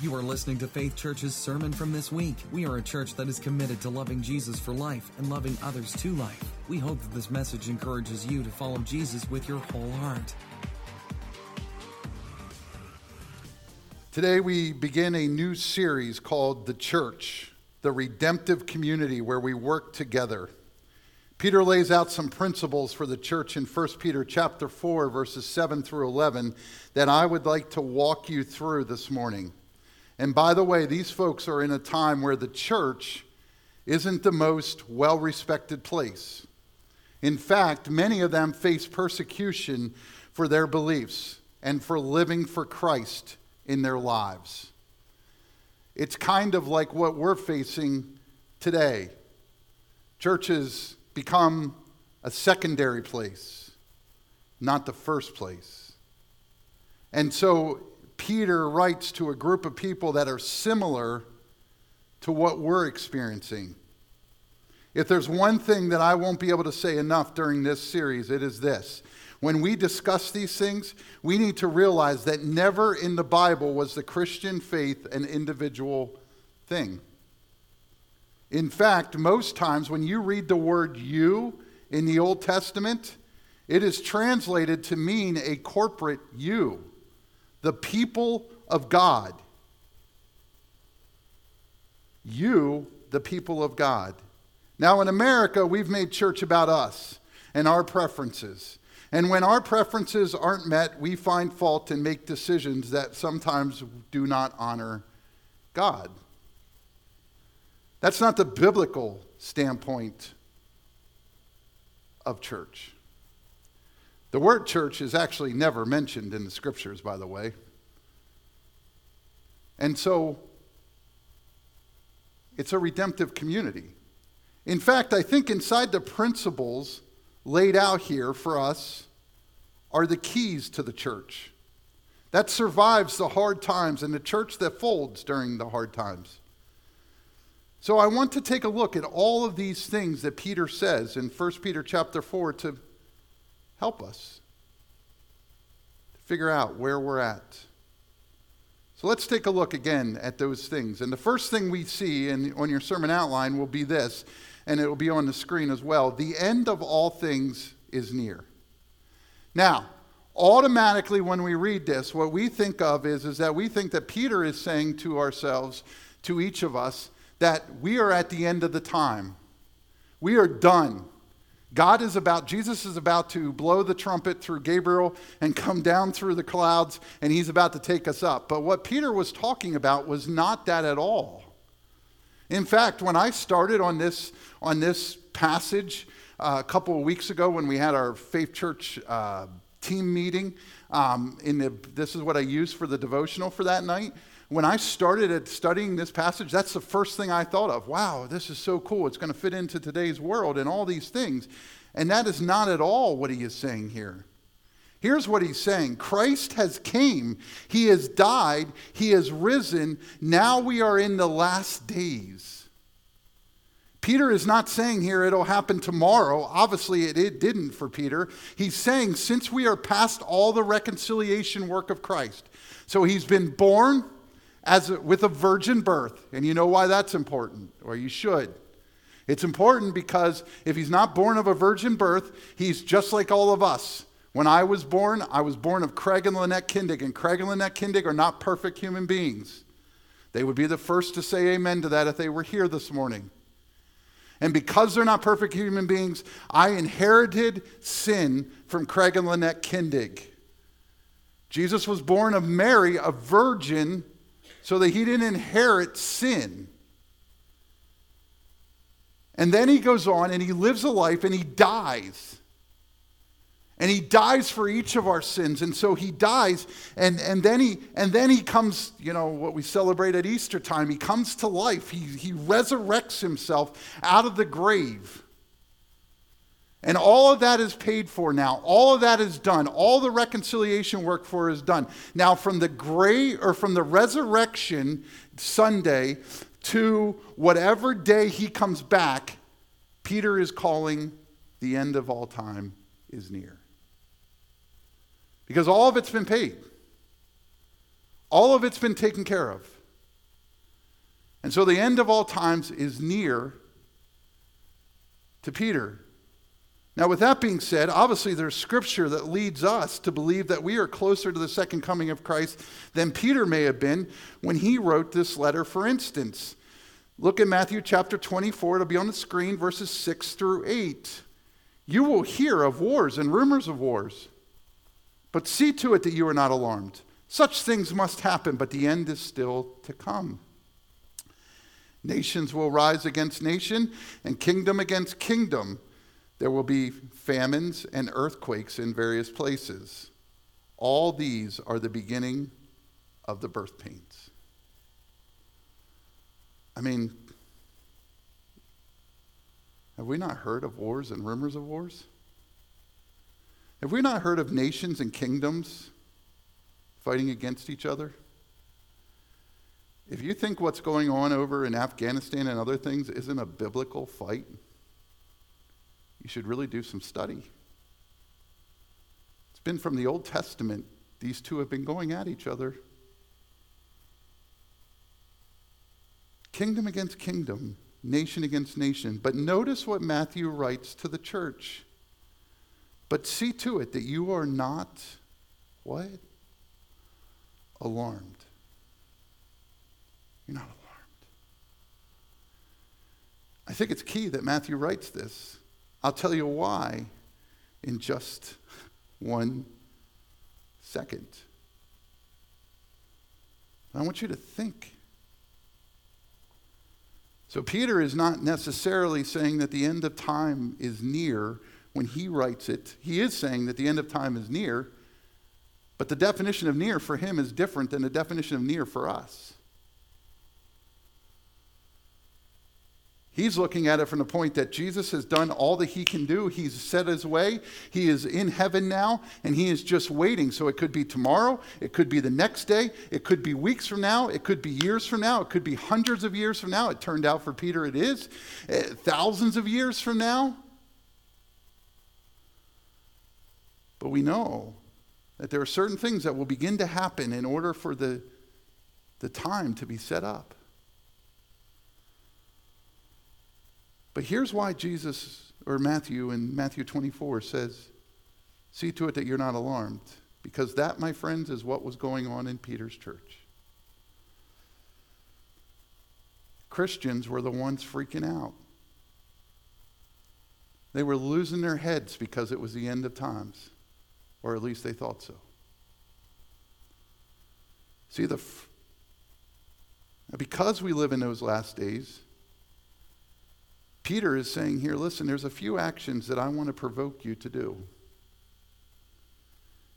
You are listening to Faith Church's sermon from this week. We are a church that is committed to loving Jesus for life and loving others to life. We hope that this message encourages you to follow Jesus with your whole heart. Today, we begin a new series called The Church, the redemptive community where we work together. Peter lays out some principles for the church in 1 Peter chapter 4 verses 7 through 11 that I would like to walk you through this morning. And by the way, these folks are in a time where the church isn't the most well respected place. In fact, many of them face persecution for their beliefs and for living for Christ in their lives. It's kind of like what we're facing today. Churches become a secondary place, not the first place. And so Peter writes to a group of people that are similar to what we're experiencing. If there's one thing that I won't be able to say enough during this series, it is this. When we discuss these things, we need to realize that never in the Bible was the Christian faith an individual thing. In fact, most times when you read the word you in the Old Testament, it is translated to mean a corporate you the people of God. You, the people of God. Now, in America, we've made church about us and our preferences. And when our preferences aren't met, we find fault and make decisions that sometimes do not honor God. That's not the biblical standpoint of church. The word church is actually never mentioned in the scriptures, by the way. And so it's a redemptive community. In fact, I think inside the principles laid out here for us are the keys to the church that survives the hard times and the church that folds during the hard times. So I want to take a look at all of these things that Peter says in 1 Peter chapter 4 to help us to figure out where we're at. So let's take a look again at those things. And the first thing we see in, on your sermon outline will be this, and it will be on the screen as well. The end of all things is near. Now, automatically when we read this, what we think of is, is that we think that Peter is saying to ourselves, to each of us, that we are at the end of the time. We are done. God is about, Jesus is about to blow the trumpet through Gabriel and come down through the clouds, and he's about to take us up. But what Peter was talking about was not that at all. In fact, when I started on this, on this passage uh, a couple of weeks ago when we had our Faith Church uh, team meeting, um, in the, this is what I used for the devotional for that night when I started at studying this passage, that's the first thing I thought of. Wow, this is so cool. It's going to fit into today's world and all these things. And that is not at all what he is saying here. Here's what he's saying Christ has came, he has died, he has risen. Now we are in the last days. Peter is not saying here it'll happen tomorrow. Obviously, it, it didn't for Peter. He's saying since we are past all the reconciliation work of Christ, so he's been born, as with a virgin birth. And you know why that's important, or you should. It's important because if he's not born of a virgin birth, he's just like all of us. When I was born, I was born of Craig and Lynette Kindig, and Craig and Lynette Kindig are not perfect human beings. They would be the first to say amen to that if they were here this morning. And because they're not perfect human beings, I inherited sin from Craig and Lynette Kindig. Jesus was born of Mary, a virgin, so that he didn't inherit sin. And then he goes on and he lives a life and he dies. And he dies for each of our sins. And so he dies and, and, then, he, and then he comes, you know, what we celebrate at Easter time. He comes to life. He, he resurrects himself out of the grave. And all of that is paid for now. All of that is done. All the reconciliation work for is done. Now, from the gray or from the resurrection Sunday to whatever day he comes back, Peter is calling the end of all time is near. Because all of it's been paid, all of it's been taken care of. And so the end of all times is near to Peter. Now, with that being said, obviously there's scripture that leads us to believe that we are closer to the second coming of Christ than Peter may have been when he wrote this letter, for instance. Look at Matthew chapter 24, it'll be on the screen, verses 6 through 8. You will hear of wars and rumors of wars, but see to it that you are not alarmed. Such things must happen, but the end is still to come. Nations will rise against nation, and kingdom against kingdom. There will be famines and earthquakes in various places. All these are the beginning of the birth pains. I mean, have we not heard of wars and rumors of wars? Have we not heard of nations and kingdoms fighting against each other? If you think what's going on over in Afghanistan and other things isn't a biblical fight, you should really do some study. It's been from the Old Testament, these two have been going at each other. Kingdom against kingdom, nation against nation. But notice what Matthew writes to the church. But see to it that you are not what? Alarmed. You're not alarmed. I think it's key that Matthew writes this. I'll tell you why in just one second. I want you to think. So, Peter is not necessarily saying that the end of time is near when he writes it. He is saying that the end of time is near, but the definition of near for him is different than the definition of near for us. He's looking at it from the point that Jesus has done all that he can do. He's set his way. He is in heaven now, and he is just waiting. So it could be tomorrow, it could be the next day, it could be weeks from now, it could be years from now, it could be hundreds of years from now. It turned out for Peter it is. Uh, thousands of years from now. But we know that there are certain things that will begin to happen in order for the, the time to be set up. But here's why Jesus, or Matthew in Matthew 24 says, See to it that you're not alarmed. Because that, my friends, is what was going on in Peter's church. Christians were the ones freaking out. They were losing their heads because it was the end of times, or at least they thought so. See, the, because we live in those last days, Peter is saying here listen, there's a few actions that I want to provoke you to do.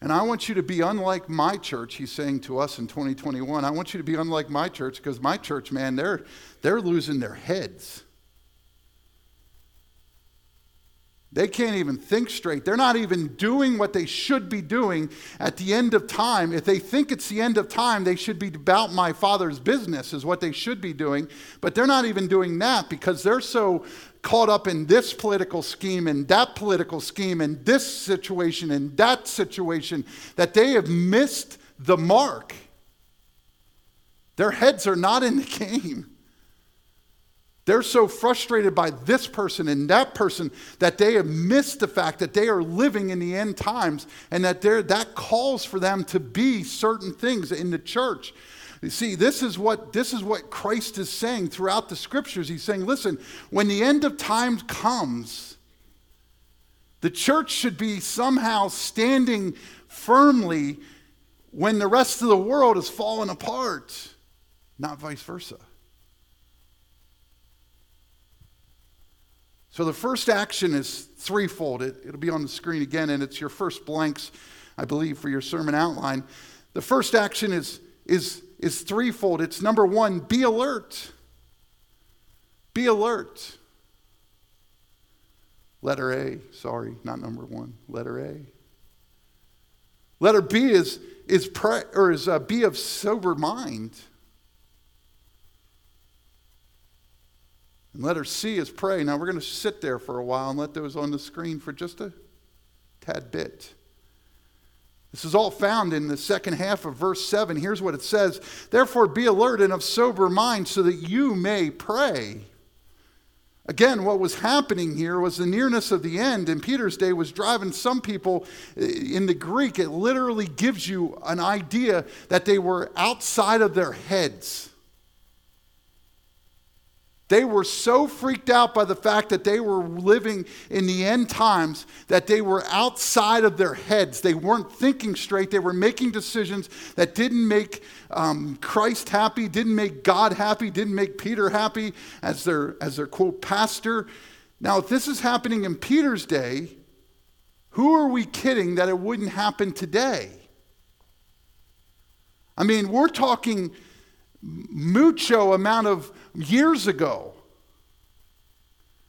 And I want you to be unlike my church, he's saying to us in 2021. I want you to be unlike my church because my church, man, they're, they're losing their heads. They can't even think straight. They're not even doing what they should be doing at the end of time. If they think it's the end of time, they should be about my father's business, is what they should be doing. But they're not even doing that because they're so caught up in this political scheme and that political scheme and this situation and that situation that they have missed the mark. Their heads are not in the game. They're so frustrated by this person and that person that they have missed the fact that they are living in the end times and that that calls for them to be certain things in the church. You see, this is what this is what Christ is saying throughout the scriptures. He's saying, listen, when the end of time comes, the church should be somehow standing firmly when the rest of the world is falling apart, not vice versa. So the first action is threefold. It, it'll be on the screen again, and it's your first blanks, I believe, for your sermon outline. The first action is, is, is threefold. It's number one, be alert. Be alert. Letter A, sorry, not number one. Letter A. Letter B is, is, pre, or is uh, be of sober mind. And letter C is pray. Now we're going to sit there for a while and let those on the screen for just a tad bit. This is all found in the second half of verse 7. Here's what it says Therefore, be alert and of sober mind so that you may pray. Again, what was happening here was the nearness of the end in Peter's day was driving some people eh, in the Greek. It literally gives you an idea that they were outside of their heads. They were so freaked out by the fact that they were living in the end times that they were outside of their heads. They weren't thinking straight. They were making decisions that didn't make um, Christ happy, didn't make God happy, didn't make Peter happy as their, as their quote pastor. Now, if this is happening in Peter's day, who are we kidding that it wouldn't happen today? I mean, we're talking mucho amount of years ago.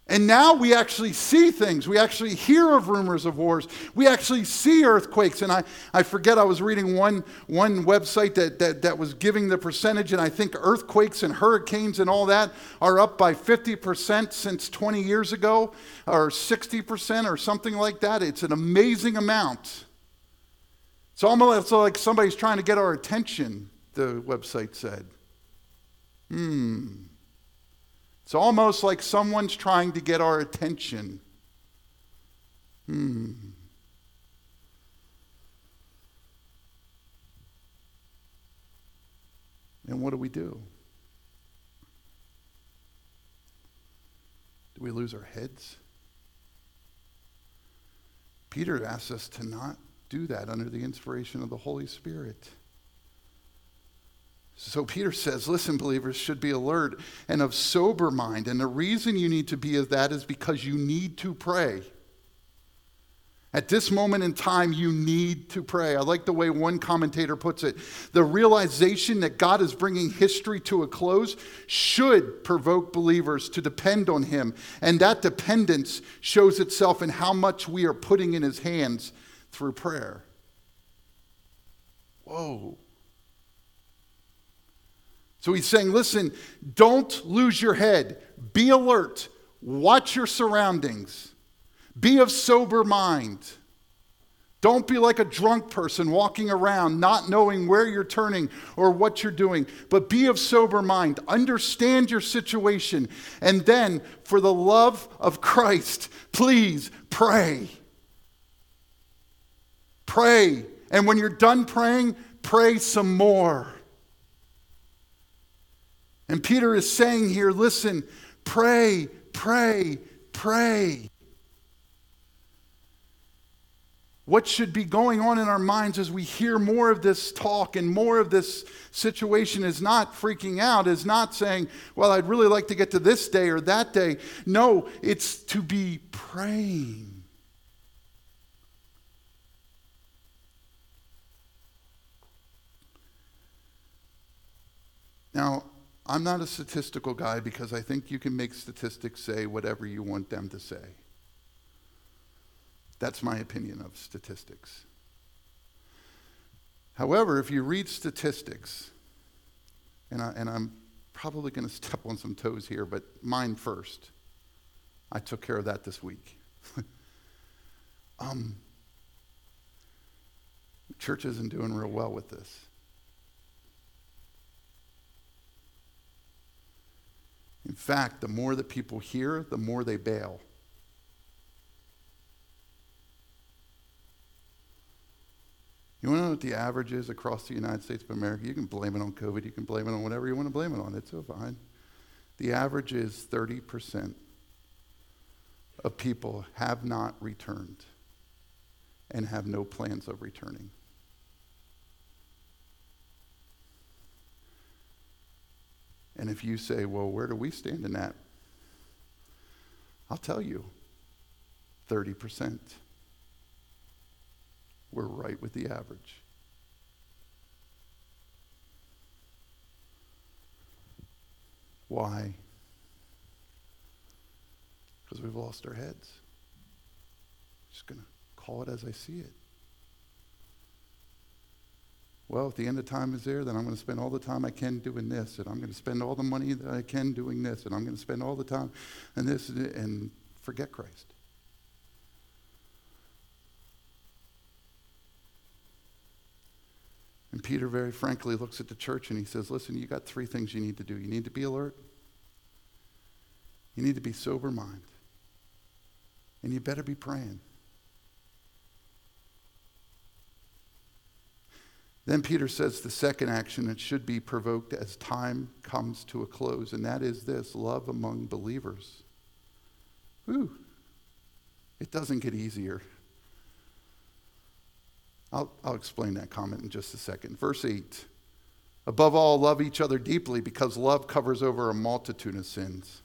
And now we actually see things. We actually hear of rumors of wars. We actually see earthquakes. And I, I forget, I was reading one, one website that, that, that was giving the percentage, and I think earthquakes and hurricanes and all that are up by 50% since 20 years ago, or 60% or something like that. It's an amazing amount. It's almost like somebody's trying to get our attention, the website said. Hmm. It's almost like someone's trying to get our attention. Hmm. And what do we do? Do we lose our heads? Peter asks us to not do that under the inspiration of the Holy Spirit. So Peter says, listen, believers should be alert and of sober mind. And the reason you need to be of that is because you need to pray. At this moment in time, you need to pray. I like the way one commentator puts it. The realization that God is bringing history to a close should provoke believers to depend on Him. And that dependence shows itself in how much we are putting in His hands through prayer. Whoa. So he's saying, listen, don't lose your head. Be alert. Watch your surroundings. Be of sober mind. Don't be like a drunk person walking around not knowing where you're turning or what you're doing, but be of sober mind. Understand your situation. And then, for the love of Christ, please pray. Pray. And when you're done praying, pray some more. And Peter is saying here listen, pray, pray, pray. What should be going on in our minds as we hear more of this talk and more of this situation is not freaking out, is not saying, Well, I'd really like to get to this day or that day. No, it's to be praying. Now, I'm not a statistical guy because I think you can make statistics say whatever you want them to say. That's my opinion of statistics. However, if you read statistics, and, I, and I'm probably going to step on some toes here, but mine first. I took care of that this week. um, church isn't doing real well with this. In fact, the more that people hear, the more they bail. You want to know what the average is across the United States of America? You can blame it on COVID, you can blame it on whatever you want to blame it on. It's so fine. The average is 30% of people have not returned and have no plans of returning. And if you say, well, where do we stand in that? I'll tell you 30%. We're right with the average. Why? Because we've lost our heads. Just going to call it as I see it. Well, if the end of time is there, then I'm going to spend all the time I can doing this, and I'm going to spend all the money that I can doing this, and I'm going to spend all the time and this, and forget Christ. And Peter very frankly looks at the church and he says, Listen, you got three things you need to do. You need to be alert, you need to be sober minded, and you better be praying. Then Peter says the second action that should be provoked as time comes to a close, and that is this love among believers. Whew. It doesn't get easier. I'll, I'll explain that comment in just a second. Verse 8 Above all, love each other deeply because love covers over a multitude of sins.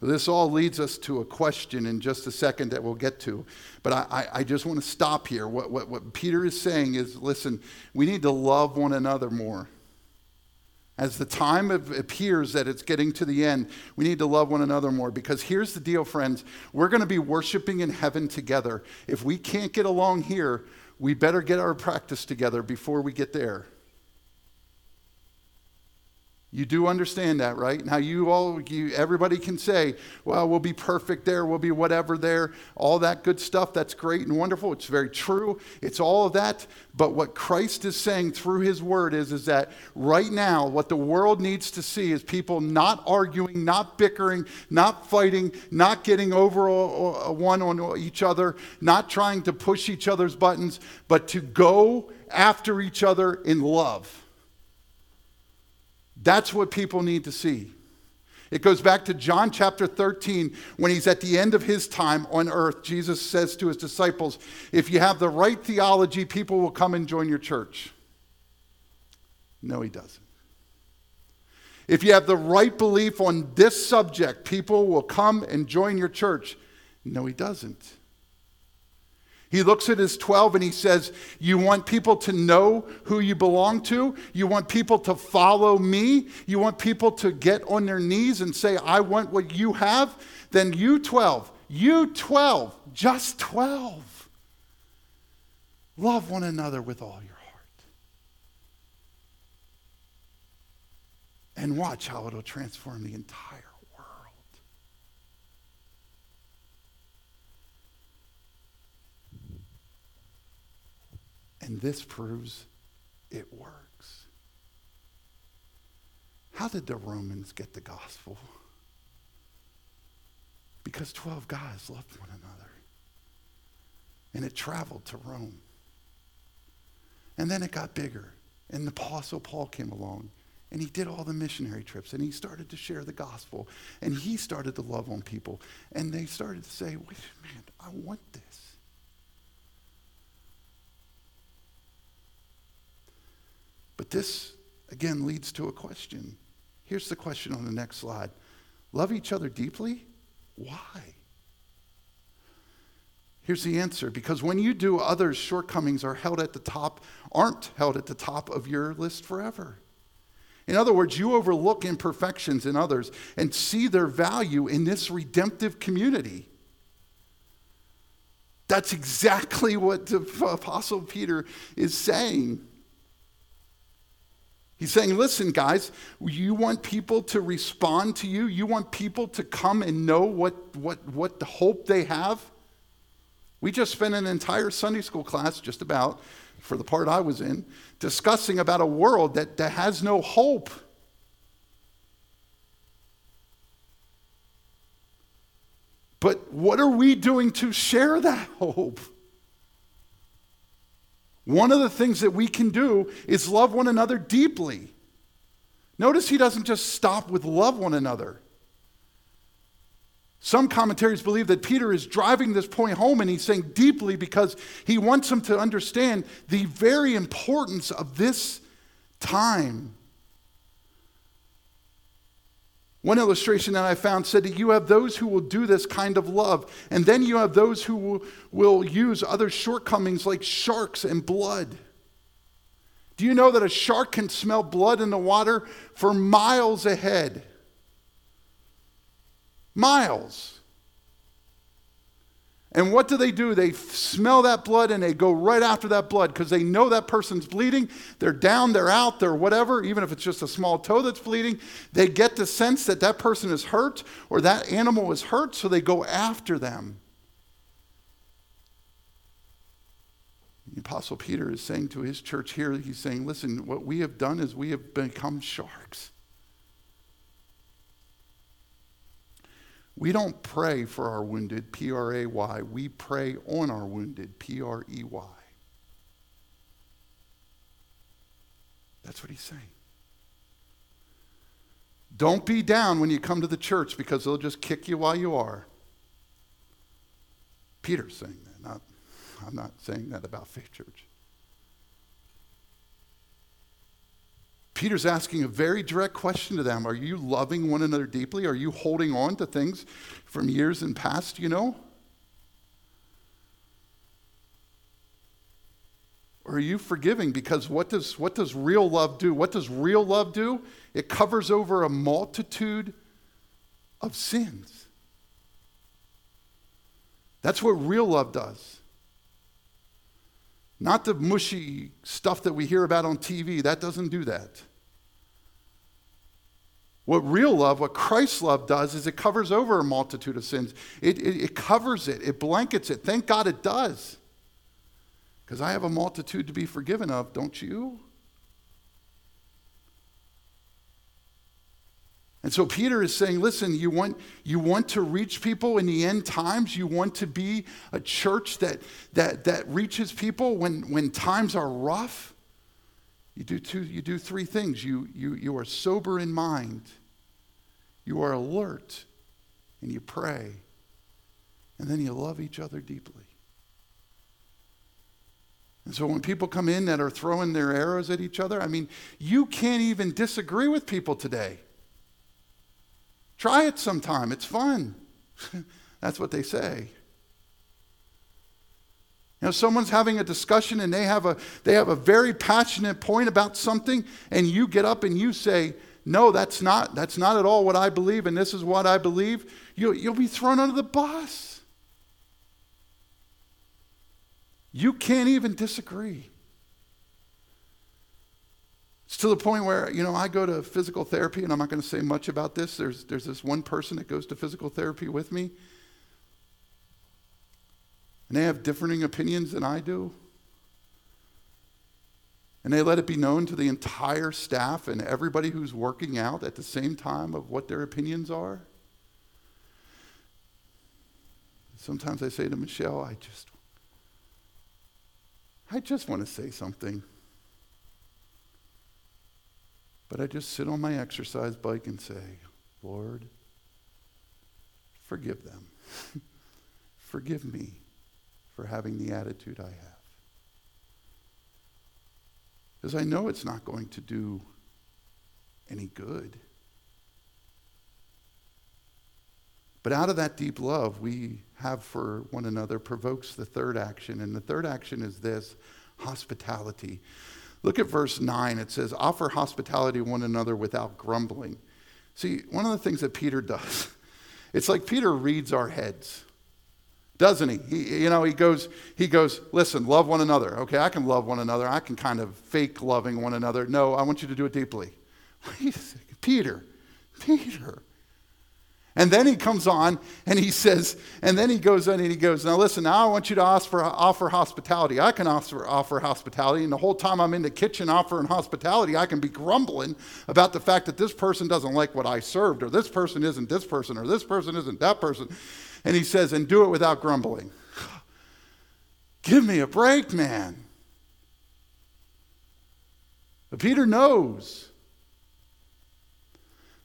This all leads us to a question in just a second that we'll get to. But I, I, just want to stop here. What, what, what Peter is saying is listen, we need to love one another more. As the time of, appears that it's getting to the end, we need to love one another more because here's the deal, friends. We're going to be worshiping in heaven together. If we can't get along here, we better get our practice together before we get there. You do understand that, right? Now, you all, you, everybody can say, well, we'll be perfect there, we'll be whatever there, all that good stuff. That's great and wonderful. It's very true. It's all of that. But what Christ is saying through his word is, is that right now, what the world needs to see is people not arguing, not bickering, not fighting, not getting over one on each other, not trying to push each other's buttons, but to go after each other in love. That's what people need to see. It goes back to John chapter 13 when he's at the end of his time on earth. Jesus says to his disciples, If you have the right theology, people will come and join your church. No, he doesn't. If you have the right belief on this subject, people will come and join your church. No, he doesn't. He looks at his 12 and he says, You want people to know who you belong to? You want people to follow me? You want people to get on their knees and say, I want what you have? Then you 12, you 12, just 12, love one another with all your heart. And watch how it'll transform the entire And this proves it works. How did the Romans get the gospel? Because 12 guys loved one another. And it traveled to Rome. And then it got bigger. And the Apostle Paul came along. And he did all the missionary trips. And he started to share the gospel. And he started to love on people. And they started to say, wait, man, I want this. But this, again, leads to a question. Here's the question on the next slide Love each other deeply? Why? Here's the answer because when you do, others' shortcomings are held at the top, aren't held at the top of your list forever. In other words, you overlook imperfections in others and see their value in this redemptive community. That's exactly what the Apostle Peter is saying. He's saying, listen, guys, you want people to respond to you? You want people to come and know what, what, what the hope they have? We just spent an entire Sunday school class, just about, for the part I was in, discussing about a world that, that has no hope. But what are we doing to share that hope? One of the things that we can do is love one another deeply. Notice he doesn't just stop with love one another. Some commentaries believe that Peter is driving this point home and he's saying deeply because he wants them to understand the very importance of this time one illustration that I found said that you have those who will do this kind of love, and then you have those who will, will use other shortcomings like sharks and blood. Do you know that a shark can smell blood in the water for miles ahead? Miles. And what do they do? They smell that blood and they go right after that blood because they know that person's bleeding. They're down, they're out, they're whatever, even if it's just a small toe that's bleeding. They get the sense that that person is hurt or that animal is hurt, so they go after them. The Apostle Peter is saying to his church here, he's saying, listen, what we have done is we have become sharks. We don't pray for our wounded, P R A Y. We pray on our wounded, P R E Y. That's what he's saying. Don't be down when you come to the church because they'll just kick you while you are. Peter's saying that, not, I'm not saying that about Faith Church. Peter's asking a very direct question to them Are you loving one another deeply? Are you holding on to things from years and past, you know? Or are you forgiving? Because what does, what does real love do? What does real love do? It covers over a multitude of sins. That's what real love does. Not the mushy stuff that we hear about on TV. That doesn't do that. What real love, what Christ's love does, is it covers over a multitude of sins. It, it, it covers it, it blankets it. Thank God it does. Because I have a multitude to be forgiven of, don't you? And so Peter is saying, listen, you want, you want to reach people in the end times. You want to be a church that, that, that reaches people when, when times are rough. You do, two, you do three things. You, you, you are sober in mind, you are alert, and you pray. And then you love each other deeply. And so when people come in that are throwing their arrows at each other, I mean, you can't even disagree with people today. Try it sometime, it's fun. That's what they say. You know, someone's having a discussion and they have a, they have a very passionate point about something, and you get up and you say, No, that's not, that's not at all what I believe, and this is what I believe. You, you'll be thrown under the bus. You can't even disagree. It's to the point where, you know, I go to physical therapy, and I'm not going to say much about this. There's, there's this one person that goes to physical therapy with me, and they have differing opinions than I do. And they let it be known to the entire staff and everybody who's working out at the same time of what their opinions are. Sometimes I say to Michelle, I just, I just want to say something. But I just sit on my exercise bike and say, Lord, forgive them. forgive me for having the attitude I have. Because I know it's not going to do any good. But out of that deep love we have for one another provokes the third action. And the third action is this hospitality. Look at verse 9. It says, Offer hospitality one another without grumbling. See, one of the things that Peter does, it's like Peter reads our heads, doesn't he? he? You know, he goes, he goes, listen, love one another. Okay, I can love one another. I can kind of fake loving one another. No, I want you to do it deeply. Peter, Peter. And then he comes on and he says, and then he goes on and he goes, Now listen, now I want you to offer, offer hospitality. I can offer, offer hospitality. And the whole time I'm in the kitchen offering hospitality, I can be grumbling about the fact that this person doesn't like what I served, or this person isn't this person, or this person isn't that person. And he says, And do it without grumbling. Give me a break, man. But Peter knows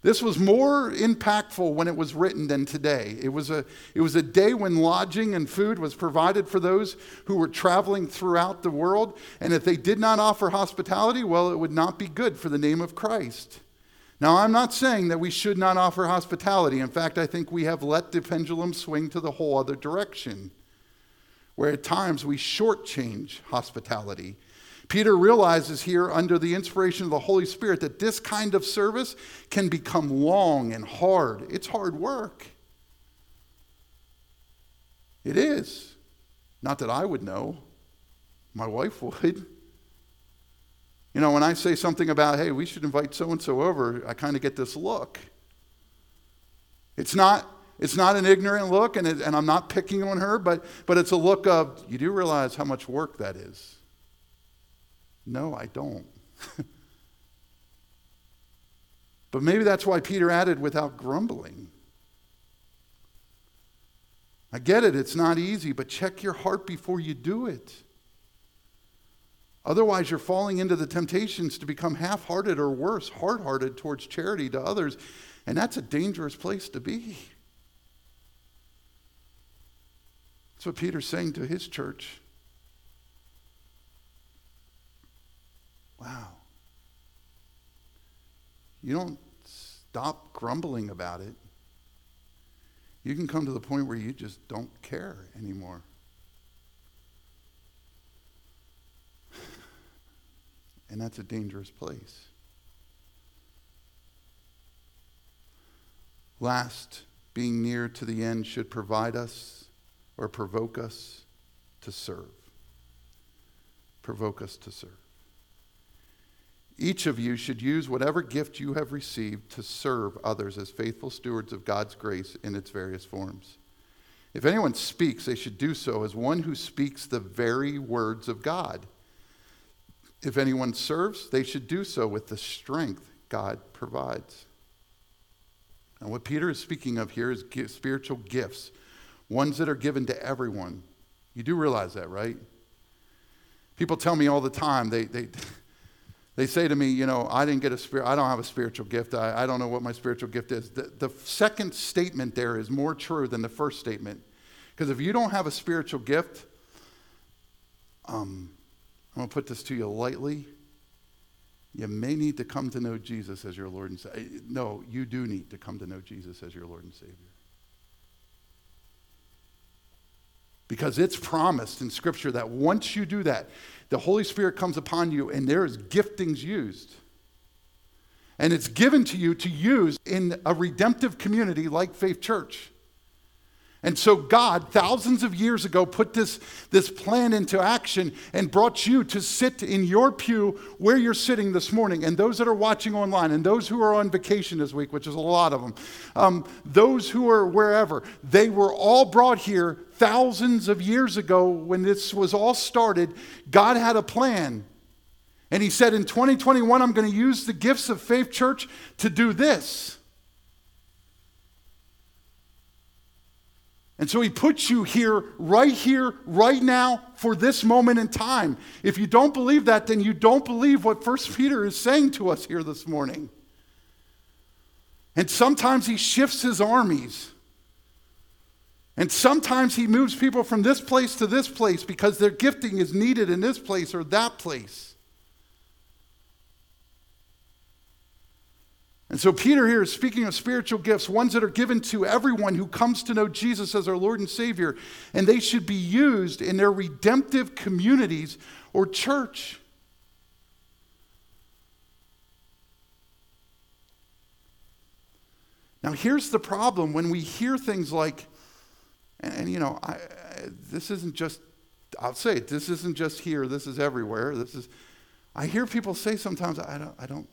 this was more impactful when it was written than today. It was, a, it was a day when lodging and food was provided for those who were traveling throughout the world. And if they did not offer hospitality, well, it would not be good for the name of Christ. Now, I'm not saying that we should not offer hospitality. In fact, I think we have let the pendulum swing to the whole other direction, where at times we shortchange hospitality Peter realizes here, under the inspiration of the Holy Spirit, that this kind of service can become long and hard. It's hard work. It is. Not that I would know, my wife would. You know, when I say something about, hey, we should invite so and so over, I kind of get this look. It's not, it's not an ignorant look, and, it, and I'm not picking on her, but, but it's a look of, you do realize how much work that is. No, I don't. but maybe that's why Peter added without grumbling. I get it, it's not easy, but check your heart before you do it. Otherwise, you're falling into the temptations to become half hearted or worse, hard hearted towards charity to others, and that's a dangerous place to be. That's what Peter's saying to his church. Wow. You don't stop grumbling about it. You can come to the point where you just don't care anymore. And that's a dangerous place. Last, being near to the end should provide us or provoke us to serve. Provoke us to serve. Each of you should use whatever gift you have received to serve others as faithful stewards of God's grace in its various forms. If anyone speaks, they should do so as one who speaks the very words of God. If anyone serves, they should do so with the strength God provides. And what Peter is speaking of here is spiritual gifts, ones that are given to everyone. You do realize that, right? People tell me all the time, they, they, they say to me, you know, I didn't get a spirit, I don't have a spiritual gift. I, I don't know what my spiritual gift is. The, the second statement there is more true than the first statement. Because if you don't have a spiritual gift, um, I'm going to put this to you lightly. You may need to come to know Jesus as your Lord and Savior. Eh, no, you do need to come to know Jesus as your Lord and Savior. Because it's promised in Scripture that once you do that, the Holy Spirit comes upon you and there is giftings used. And it's given to you to use in a redemptive community like Faith Church. And so God, thousands of years ago, put this, this plan into action and brought you to sit in your pew where you're sitting this morning. And those that are watching online and those who are on vacation this week, which is a lot of them, um, those who are wherever, they were all brought here thousands of years ago when this was all started. God had a plan. And He said, in 2021, I'm going to use the gifts of Faith Church to do this. And so he puts you here, right here, right now, for this moment in time. If you don't believe that, then you don't believe what First Peter is saying to us here this morning. And sometimes he shifts his armies. And sometimes he moves people from this place to this place because their gifting is needed in this place or that place. And so, Peter here is speaking of spiritual gifts, ones that are given to everyone who comes to know Jesus as our Lord and Savior, and they should be used in their redemptive communities or church. Now, here's the problem when we hear things like, and, and you know, I, I, this isn't just, I'll say it, this isn't just here, this is everywhere. This is, I hear people say sometimes, I don't, I don't,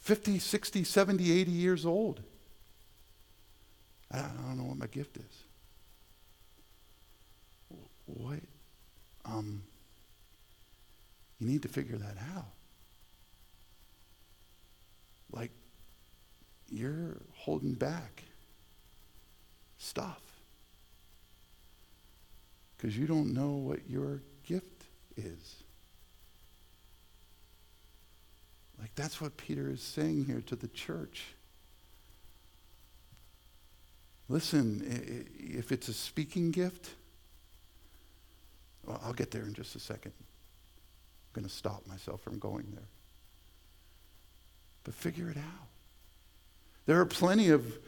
50, 60, 70, 80 years old. I don't know what my gift is. What? Um, you need to figure that out. Like, you're holding back stuff because you don't know what your gift is. Like that's what Peter is saying here to the church. Listen, if it's a speaking gift, well, I'll get there in just a second. I'm going to stop myself from going there. But figure it out. There are plenty of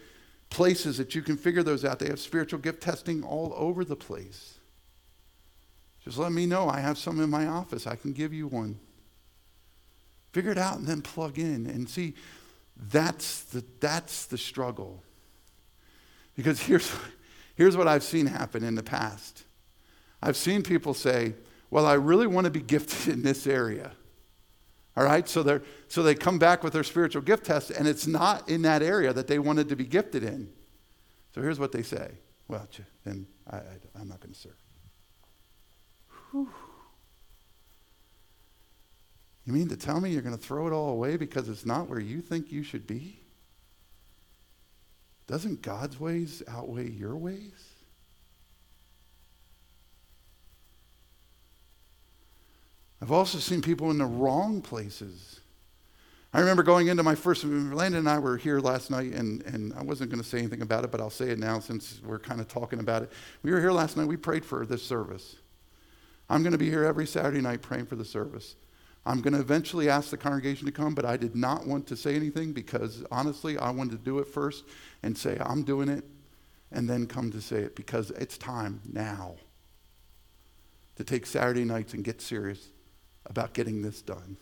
places that you can figure those out. They have spiritual gift testing all over the place. Just let me know. I have some in my office. I can give you one. Figure it out and then plug in. And see, that's the, that's the struggle. Because here's, here's what I've seen happen in the past I've seen people say, Well, I really want to be gifted in this area. All right, so, they so they come back with their spiritual gift test, and it's not in that area that they wanted to be gifted in. So here's what they say. Well, then I, I, am not going to serve. Whew. You mean to tell me you're going to throw it all away because it's not where you think you should be? Doesn't God's ways outweigh your ways? I've also seen people in the wrong places. I remember going into my first, Landon and I were here last night, and, and I wasn't going to say anything about it, but I'll say it now since we're kind of talking about it. We were here last night, we prayed for this service. I'm going to be here every Saturday night praying for the service. I'm going to eventually ask the congregation to come, but I did not want to say anything because honestly, I wanted to do it first and say, I'm doing it, and then come to say it because it's time now to take Saturday nights and get serious about getting this done.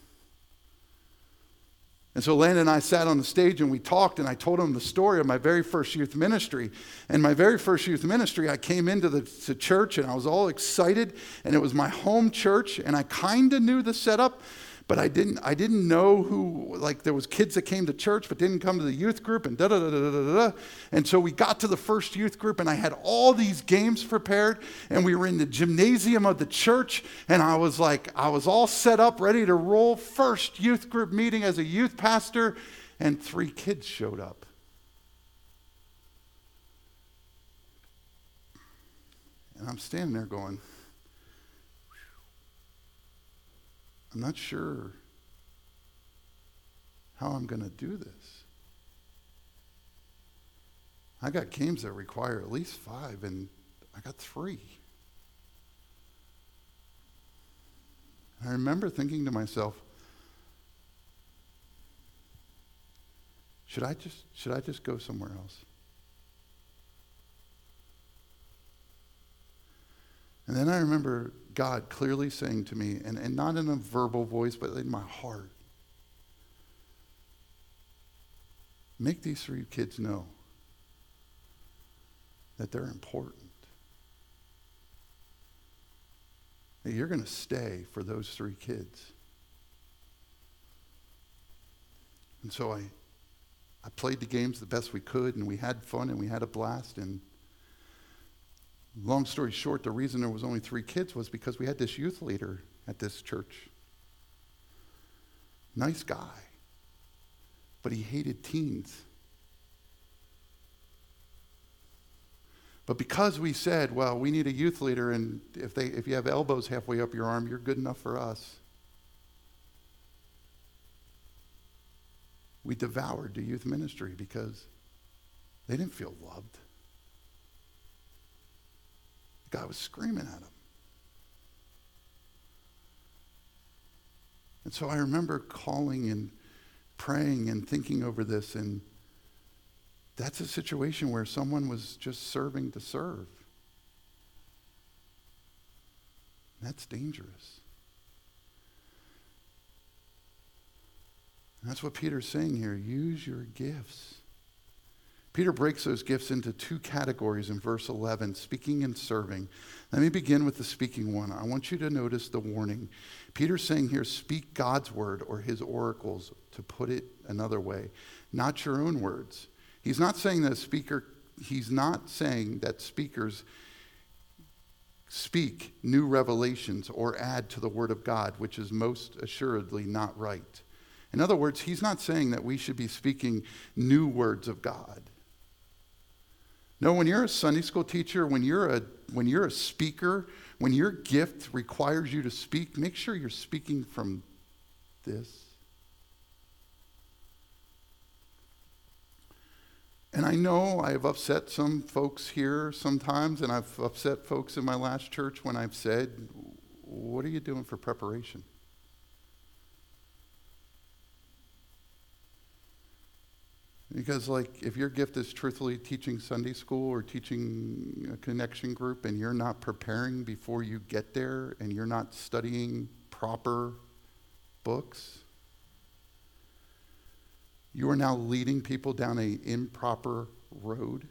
And so Landon and I sat on the stage and we talked, and I told him the story of my very first youth ministry. And my very first youth ministry, I came into the church and I was all excited, and it was my home church, and I kind of knew the setup but I didn't, I didn't know who, like, there was kids that came to church but didn't come to the youth group and da da da da da da. And so we got to the first youth group and I had all these games prepared and we were in the gymnasium of the church and I was like, I was all set up, ready to roll. First youth group meeting as a youth pastor and three kids showed up. And I'm standing there going, I'm not sure how I'm going to do this. I got games that require at least five, and I got three. I remember thinking to myself, should I just, should I just go somewhere else? And then I remember God clearly saying to me, and, and not in a verbal voice, but in my heart, make these three kids know that they're important. That you're going to stay for those three kids. And so I, I played the games the best we could, and we had fun, and we had a blast, and Long story short, the reason there was only three kids was because we had this youth leader at this church. Nice guy, but he hated teens. But because we said, well, we need a youth leader, and if, they, if you have elbows halfway up your arm, you're good enough for us. We devoured the youth ministry because they didn't feel loved. Guy was screaming at him. And so I remember calling and praying and thinking over this, and that's a situation where someone was just serving to serve. That's dangerous. And that's what Peter's saying here. Use your gifts. Peter breaks those gifts into two categories in verse 11 speaking and serving. Let me begin with the speaking one. I want you to notice the warning. Peter's saying here, speak God's word or his oracles, to put it another way, not your own words. He's not saying that speaker, he's not saying that speakers speak new revelations or add to the word of God, which is most assuredly not right. In other words, he's not saying that we should be speaking new words of God. No, when you're a Sunday school teacher, when you're a, when you're a speaker, when your gift requires you to speak, make sure you're speaking from this. And I know I've upset some folks here sometimes, and I've upset folks in my last church when I've said, What are you doing for preparation? Because, like, if your gift is truthfully teaching Sunday school or teaching a connection group and you're not preparing before you get there and you're not studying proper books, you are now leading people down an improper road.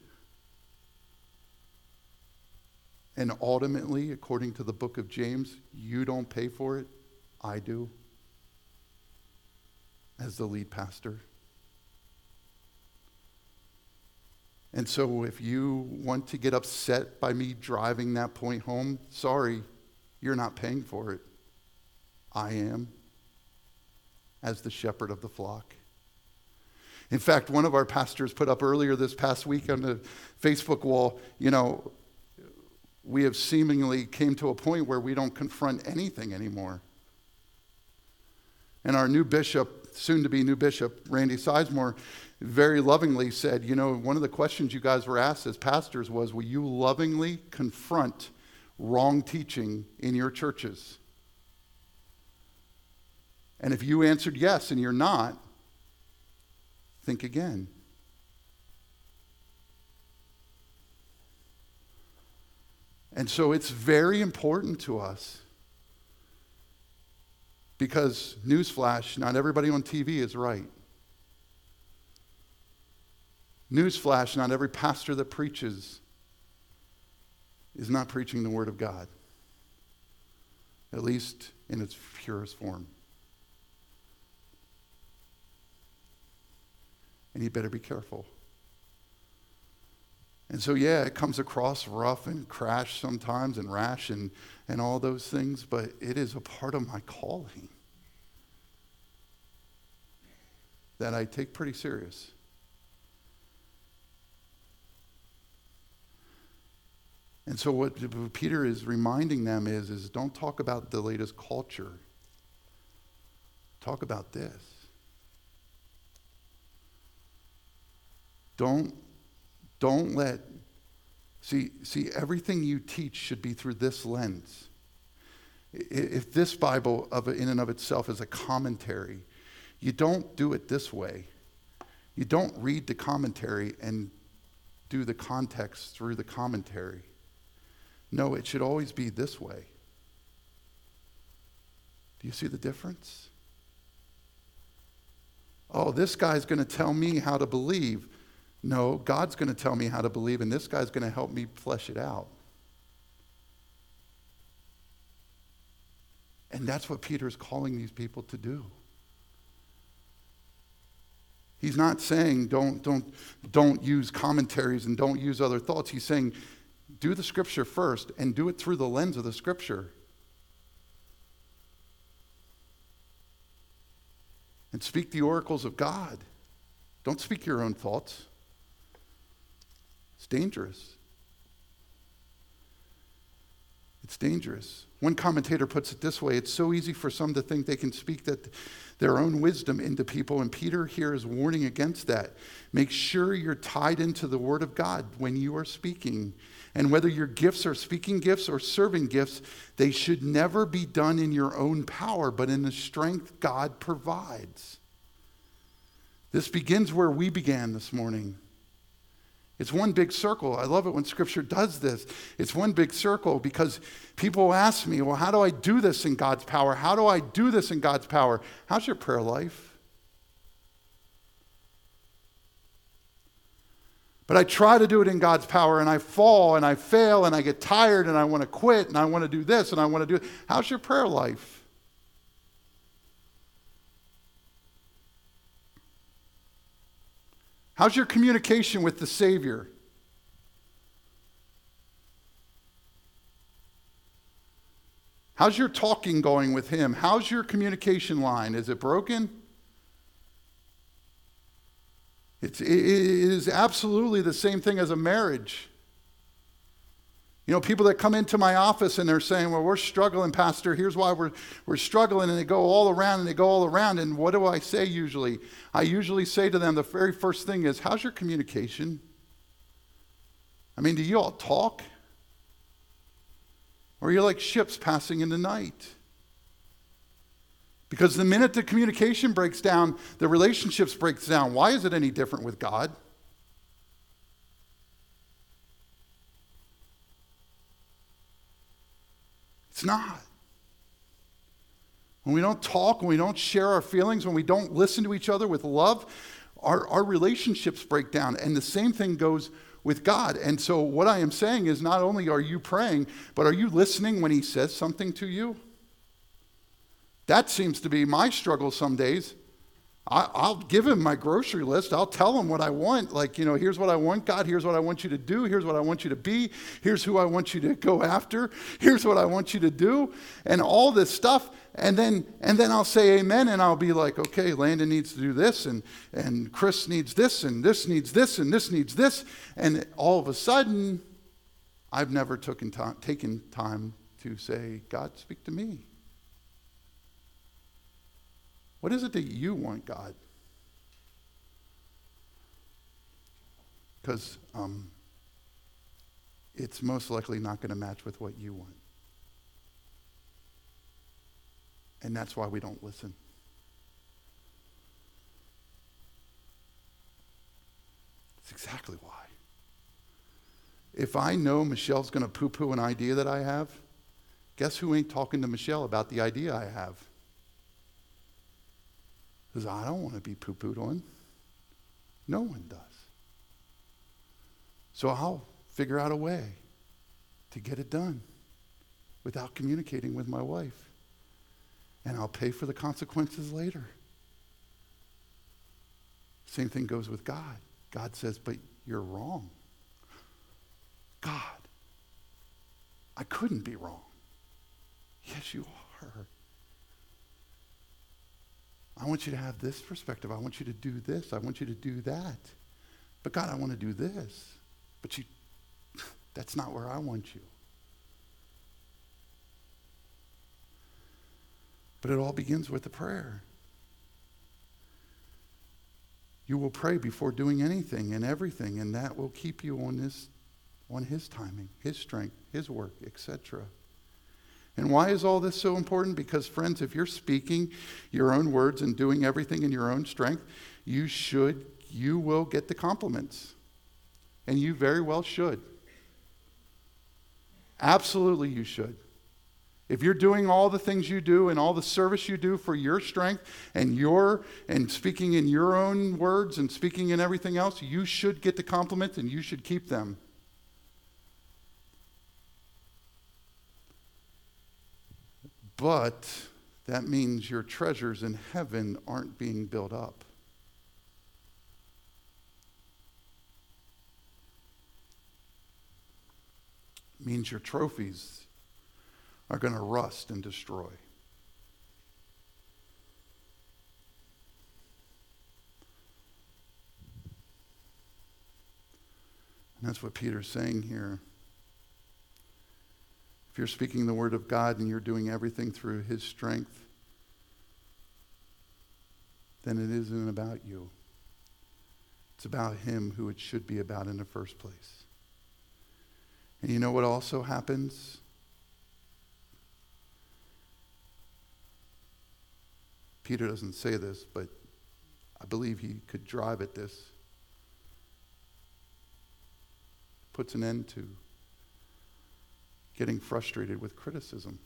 And ultimately, according to the book of James, you don't pay for it, I do, as the lead pastor. And so if you want to get upset by me driving that point home, sorry, you're not paying for it. I am, as the shepherd of the flock. In fact, one of our pastors put up earlier this past week on the Facebook wall, you know, we have seemingly came to a point where we don't confront anything anymore. And our new bishop, soon to be new bishop, Randy Sizemore, very lovingly said, You know, one of the questions you guys were asked as pastors was, Will you lovingly confront wrong teaching in your churches? And if you answered yes and you're not, think again. And so it's very important to us because, newsflash, not everybody on TV is right. Newsflash, not every pastor that preaches is not preaching the Word of God, at least in its purest form. And you better be careful. And so, yeah, it comes across rough and crash sometimes and rash and, and all those things, but it is a part of my calling that I take pretty serious. And so what Peter is reminding them is, is don't talk about the latest culture. Talk about this. Don't don't let, see, see, everything you teach should be through this lens. If this Bible of, in and of itself is a commentary, you don't do it this way. You don't read the commentary and do the context through the commentary. No, it should always be this way. Do you see the difference? Oh, this guy's going to tell me how to believe. No, God's going to tell me how to believe, and this guy's going to help me flesh it out. And that's what Peter's calling these people to do. He's not saying don't, don't, don't use commentaries and don't use other thoughts. He's saying do the scripture first and do it through the lens of the scripture. And speak the oracles of God. Don't speak your own thoughts. It's dangerous. It's dangerous. One commentator puts it this way it's so easy for some to think they can speak that their own wisdom into people, and Peter here is warning against that. Make sure you're tied into the Word of God when you are speaking. And whether your gifts are speaking gifts or serving gifts, they should never be done in your own power, but in the strength God provides. This begins where we began this morning it's one big circle. I love it when Scripture does this. It's one big circle because people ask me, well, how do I do this in God's power? How do I do this in God's power? How's your prayer life? But I try to do it in God's power and I fall and I fail and I get tired and I want to quit and I want to do this and I want to do. it. How's your prayer life? How's your communication with the Savior? How's your talking going with Him? How's your communication line? Is it broken? It's, it is absolutely the same thing as a marriage. You know, people that come into my office and they're saying, Well, we're struggling, Pastor. Here's why we're, we're struggling. And they go all around and they go all around. And what do I say usually? I usually say to them, the very first thing is, How's your communication? I mean, do you all talk? Or are you like ships passing in the night? Because the minute the communication breaks down, the relationships breaks down. Why is it any different with God? It's not. When we don't talk, when we don't share our feelings, when we don't listen to each other with love, our, our relationships break down. And the same thing goes with God. And so, what I am saying is not only are you praying, but are you listening when He says something to you? That seems to be my struggle some days. I, will give him my grocery list. I'll tell him what I want. Like, you know, here's what I want, God. Here's what I want you to do. Here's what I want you to be. Here's who I want you to go after. Here's what I want you to do. And all this stuff. And then, and then I'll say amen and I'll be like, okay, Landon needs to do this and, and Chris needs this and this needs this and this needs this. And all of a sudden, I've never taken time, taken time to say, God, speak to me. What is it that you want, God? Because um, it's most likely not going to match with what you want. And that's why we don't listen. That's exactly why. If I know Michelle's going to poo poo an idea that I have, guess who ain't talking to Michelle about the idea I have? Because I don't want to be poo pooed on. No one does. So I'll figure out a way to get it done without communicating with my wife. And I'll pay for the consequences later. Same thing goes with God. God says, but you're wrong. God, I couldn't be wrong. Yes, you are. I want you to have this perspective. I want you to do this. I want you to do that. But God, I want to do this. But you that's not where I want you. But it all begins with a prayer. You will pray before doing anything and everything, and that will keep you on this on his timing, his strength, his work, etc. And why is all this so important? Because, friends, if you're speaking your own words and doing everything in your own strength, you should, you will get the compliments. And you very well should. Absolutely, you should. If you're doing all the things you do and all the service you do for your strength and your and speaking in your own words and speaking in everything else, you should get the compliments and you should keep them. But that means your treasures in heaven aren't being built up. It means your trophies are going to rust and destroy. And that's what Peter's saying here you're speaking the word of God and you're doing everything through his strength, then it isn't about you. It's about him who it should be about in the first place. And you know what also happens? Peter doesn't say this, but I believe he could drive at this. Puts an end to getting frustrated with criticism.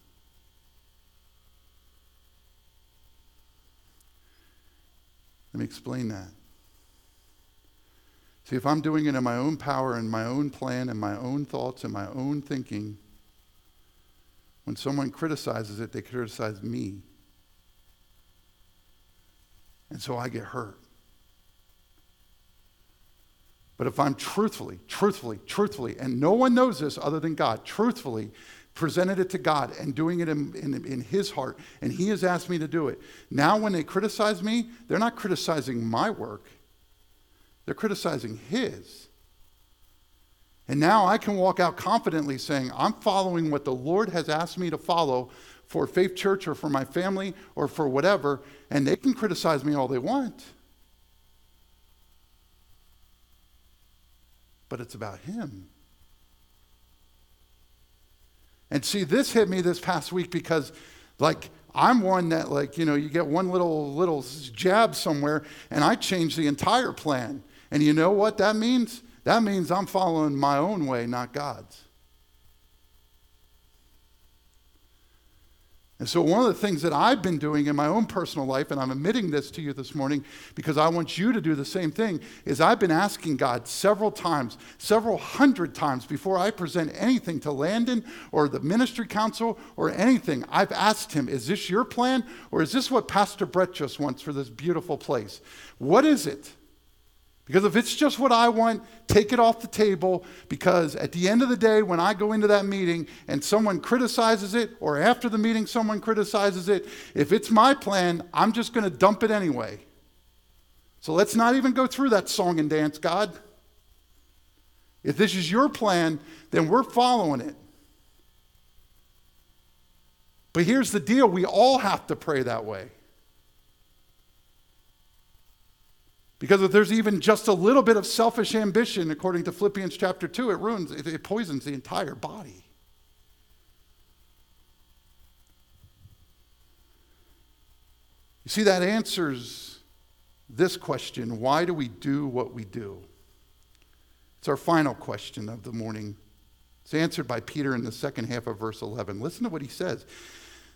Let me explain that. See, if I'm doing it in my own power and my own plan and my own thoughts and my own thinking, when someone criticizes it, they criticize me. And so I get hurt. But if I'm truthfully, truthfully, truthfully, and no one knows this other than God, truthfully presented it to God and doing it in, in, in, His heart, and He has asked me to do it. Now, when they criticize me, they're not criticizing my work, they're criticizing His. And now I can walk out confidently saying, I'm following what the Lord has asked me to follow for Faith Church or for my family or for whatever, and they can criticize me all they want. But it's about Him. And see, this hit me this past week because, like, I'm one that, like, you know, you get one little little jab somewhere, and I change the entire plan. And you know what that means? That means I'm following my own way, not God's. And so, one of the things that I've been doing in my own personal life, and I'm admitting this to you this morning because I want you to do the same thing, is I've been asking God several times, several hundred times before I present anything to Landon or the ministry council or anything. I've asked Him, Is this your plan or is this what Pastor Brett just wants for this beautiful place? What is it? Because if it's just what I want, take it off the table. Because at the end of the day, when I go into that meeting and someone criticizes it, or after the meeting someone criticizes it, if it's my plan, I'm just going to dump it anyway. So let's not even go through that song and dance, God. If this is your plan, then we're following it. But here's the deal we all have to pray that way. Because if there's even just a little bit of selfish ambition, according to Philippians chapter 2, it ruins, it, it poisons the entire body. You see, that answers this question why do we do what we do? It's our final question of the morning. It's answered by Peter in the second half of verse 11. Listen to what he says.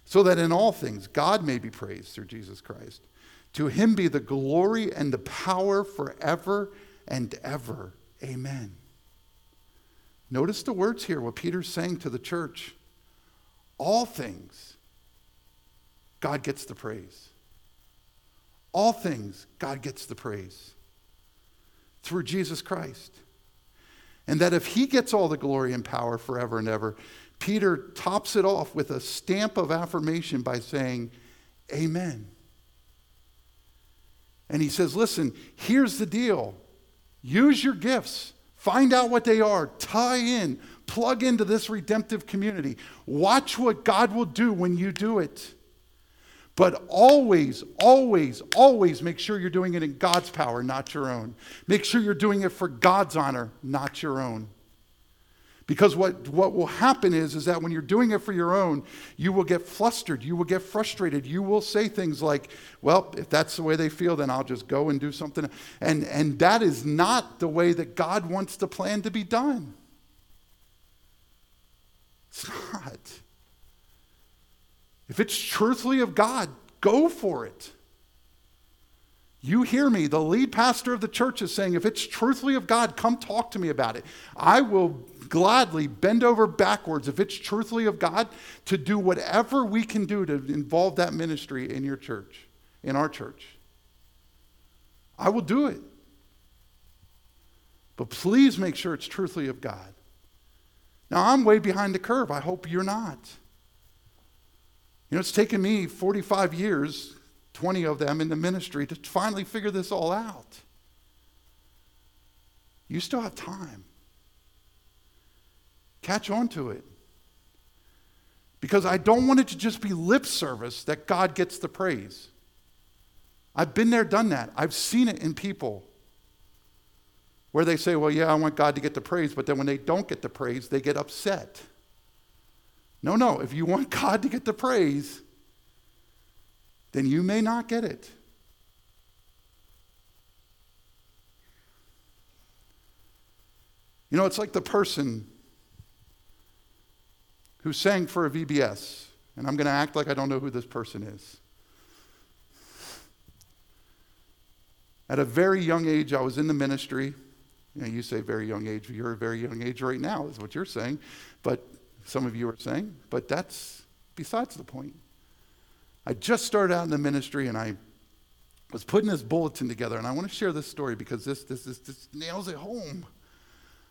So that in all things God may be praised through Jesus Christ. To him be the glory and the power forever and ever. Amen. Notice the words here, what Peter's saying to the church. All things, God gets the praise. All things, God gets the praise through Jesus Christ. And that if he gets all the glory and power forever and ever, Peter tops it off with a stamp of affirmation by saying, Amen. And he says, Listen, here's the deal use your gifts, find out what they are, tie in, plug into this redemptive community. Watch what God will do when you do it. But always, always, always make sure you're doing it in God's power, not your own. Make sure you're doing it for God's honor, not your own. Because what, what will happen is, is that when you're doing it for your own, you will get flustered, you will get frustrated, you will say things like, well, if that's the way they feel, then I'll just go and do something. And, and that is not the way that God wants the plan to be done. It's not. If it's truthfully of God, go for it. You hear me, the lead pastor of the church is saying, if it's truthfully of God, come talk to me about it. I will gladly bend over backwards, if it's truthfully of God, to do whatever we can do to involve that ministry in your church, in our church. I will do it. But please make sure it's truthfully of God. Now, I'm way behind the curve. I hope you're not. You know, it's taken me 45 years, 20 of them in the ministry, to finally figure this all out. You still have time. Catch on to it. Because I don't want it to just be lip service that God gets the praise. I've been there, done that. I've seen it in people where they say, Well, yeah, I want God to get the praise, but then when they don't get the praise, they get upset. No, no. If you want God to get the praise, then you may not get it. You know, it's like the person who sang for a VBS. And I'm going to act like I don't know who this person is. At a very young age, I was in the ministry. You, know, you say very young age. You're a very young age right now, is what you're saying. But some of you are saying. But that's besides the point. I just started out in the ministry and I was putting this bulletin together. And I want to share this story because this, this, this, this nails it home.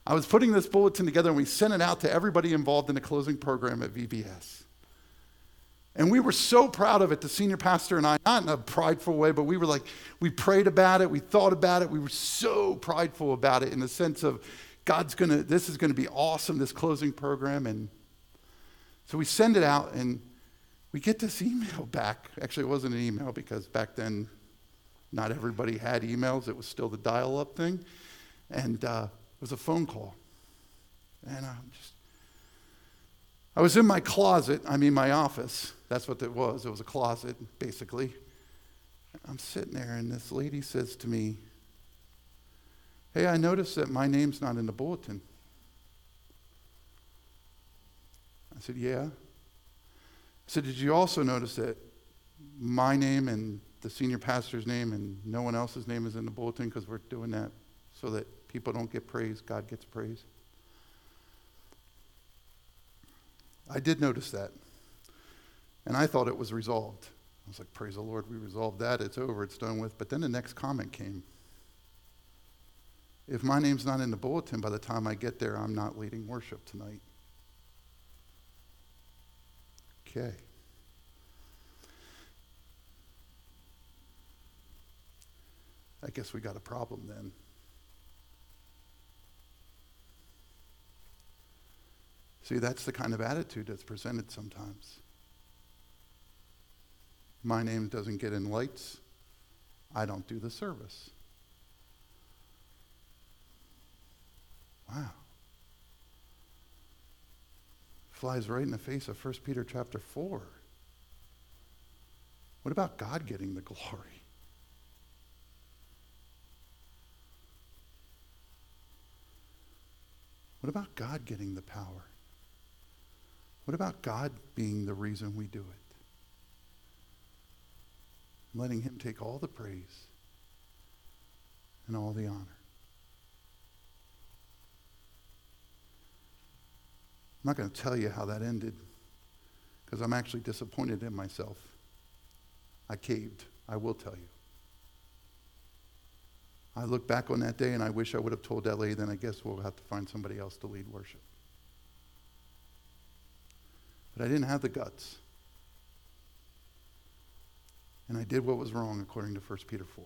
I was putting this bulletin together and we sent it out to everybody involved in the closing program at VBS. And we were so proud of it, the senior pastor and I, not in a prideful way, but we were like, we prayed about it, we thought about it, we were so prideful about it in the sense of God's gonna, this is gonna be awesome, this closing program. And so we send it out and we get this email back. Actually, it wasn't an email because back then not everybody had emails, it was still the dial up thing. And uh, it was a phone call. And I'm just, I was in my closet, I mean, my office. That's what it was. It was a closet, basically. I'm sitting there, and this lady says to me, Hey, I noticed that my name's not in the bulletin. I said, Yeah. So, did you also notice that my name and the senior pastor's name and no one else's name is in the bulletin because we're doing that so that people don't get praise, God gets praise? I did notice that. And I thought it was resolved. I was like, Praise the Lord, we resolved that. It's over, it's done with. But then the next comment came. If my name's not in the bulletin by the time I get there, I'm not leading worship tonight. Okay. I guess we got a problem then. See, that's the kind of attitude that's presented sometimes. My name doesn't get in lights. I don't do the service. Wow. Flies right in the face of 1 Peter chapter 4. What about God getting the glory? What about God getting the power? What about God being the reason we do it? Letting Him take all the praise and all the honor. I'm not going to tell you how that ended because I'm actually disappointed in myself. I caved. I will tell you. I look back on that day and I wish I would have told LA, then I guess we'll have to find somebody else to lead worship. But I didn't have the guts. And I did what was wrong according to 1 Peter 4.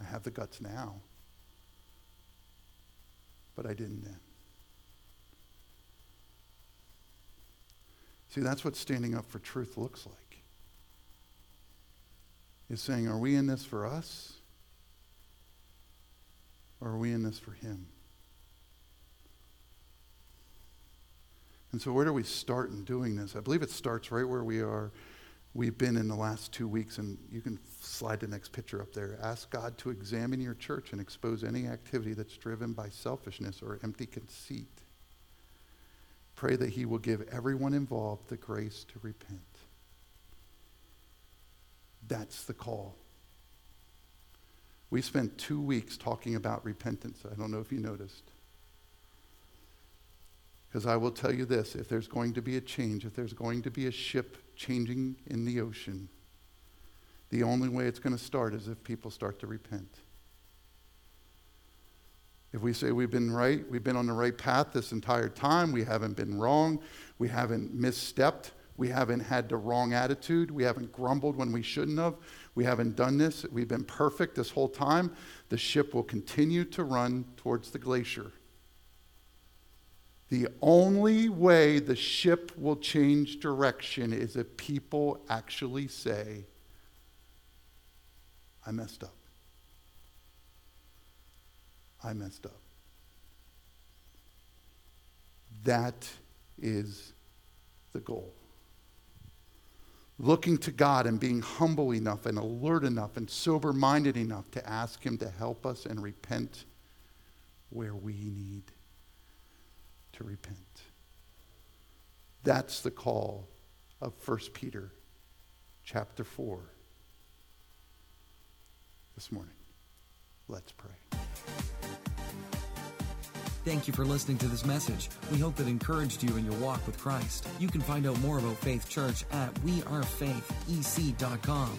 I have the guts now but I didn't then. See, that's what standing up for truth looks like. Is saying, are we in this for us? Or are we in this for him? And so, where do we start in doing this? I believe it starts right where we are we've been in the last two weeks, and you can slide the next picture up there. Ask God to examine your church and expose any activity that's driven by selfishness or empty conceit. Pray that He will give everyone involved the grace to repent. That's the call. We spent two weeks talking about repentance. I don't know if you noticed. Because I will tell you this if there's going to be a change, if there's going to be a ship changing in the ocean, the only way it's going to start is if people start to repent. If we say we've been right, we've been on the right path this entire time, we haven't been wrong, we haven't misstepped, we haven't had the wrong attitude, we haven't grumbled when we shouldn't have, we haven't done this, we've been perfect this whole time, the ship will continue to run towards the glacier. The only way the ship will change direction is if people actually say, I messed up. I messed up. That is the goal. Looking to God and being humble enough and alert enough and sober minded enough to ask Him to help us and repent where we need to repent. That's the call of 1 Peter chapter 4 this morning. Let's pray. Thank you for listening to this message. We hope it encouraged you in your walk with Christ. You can find out more about Faith Church at wearefaithec.com.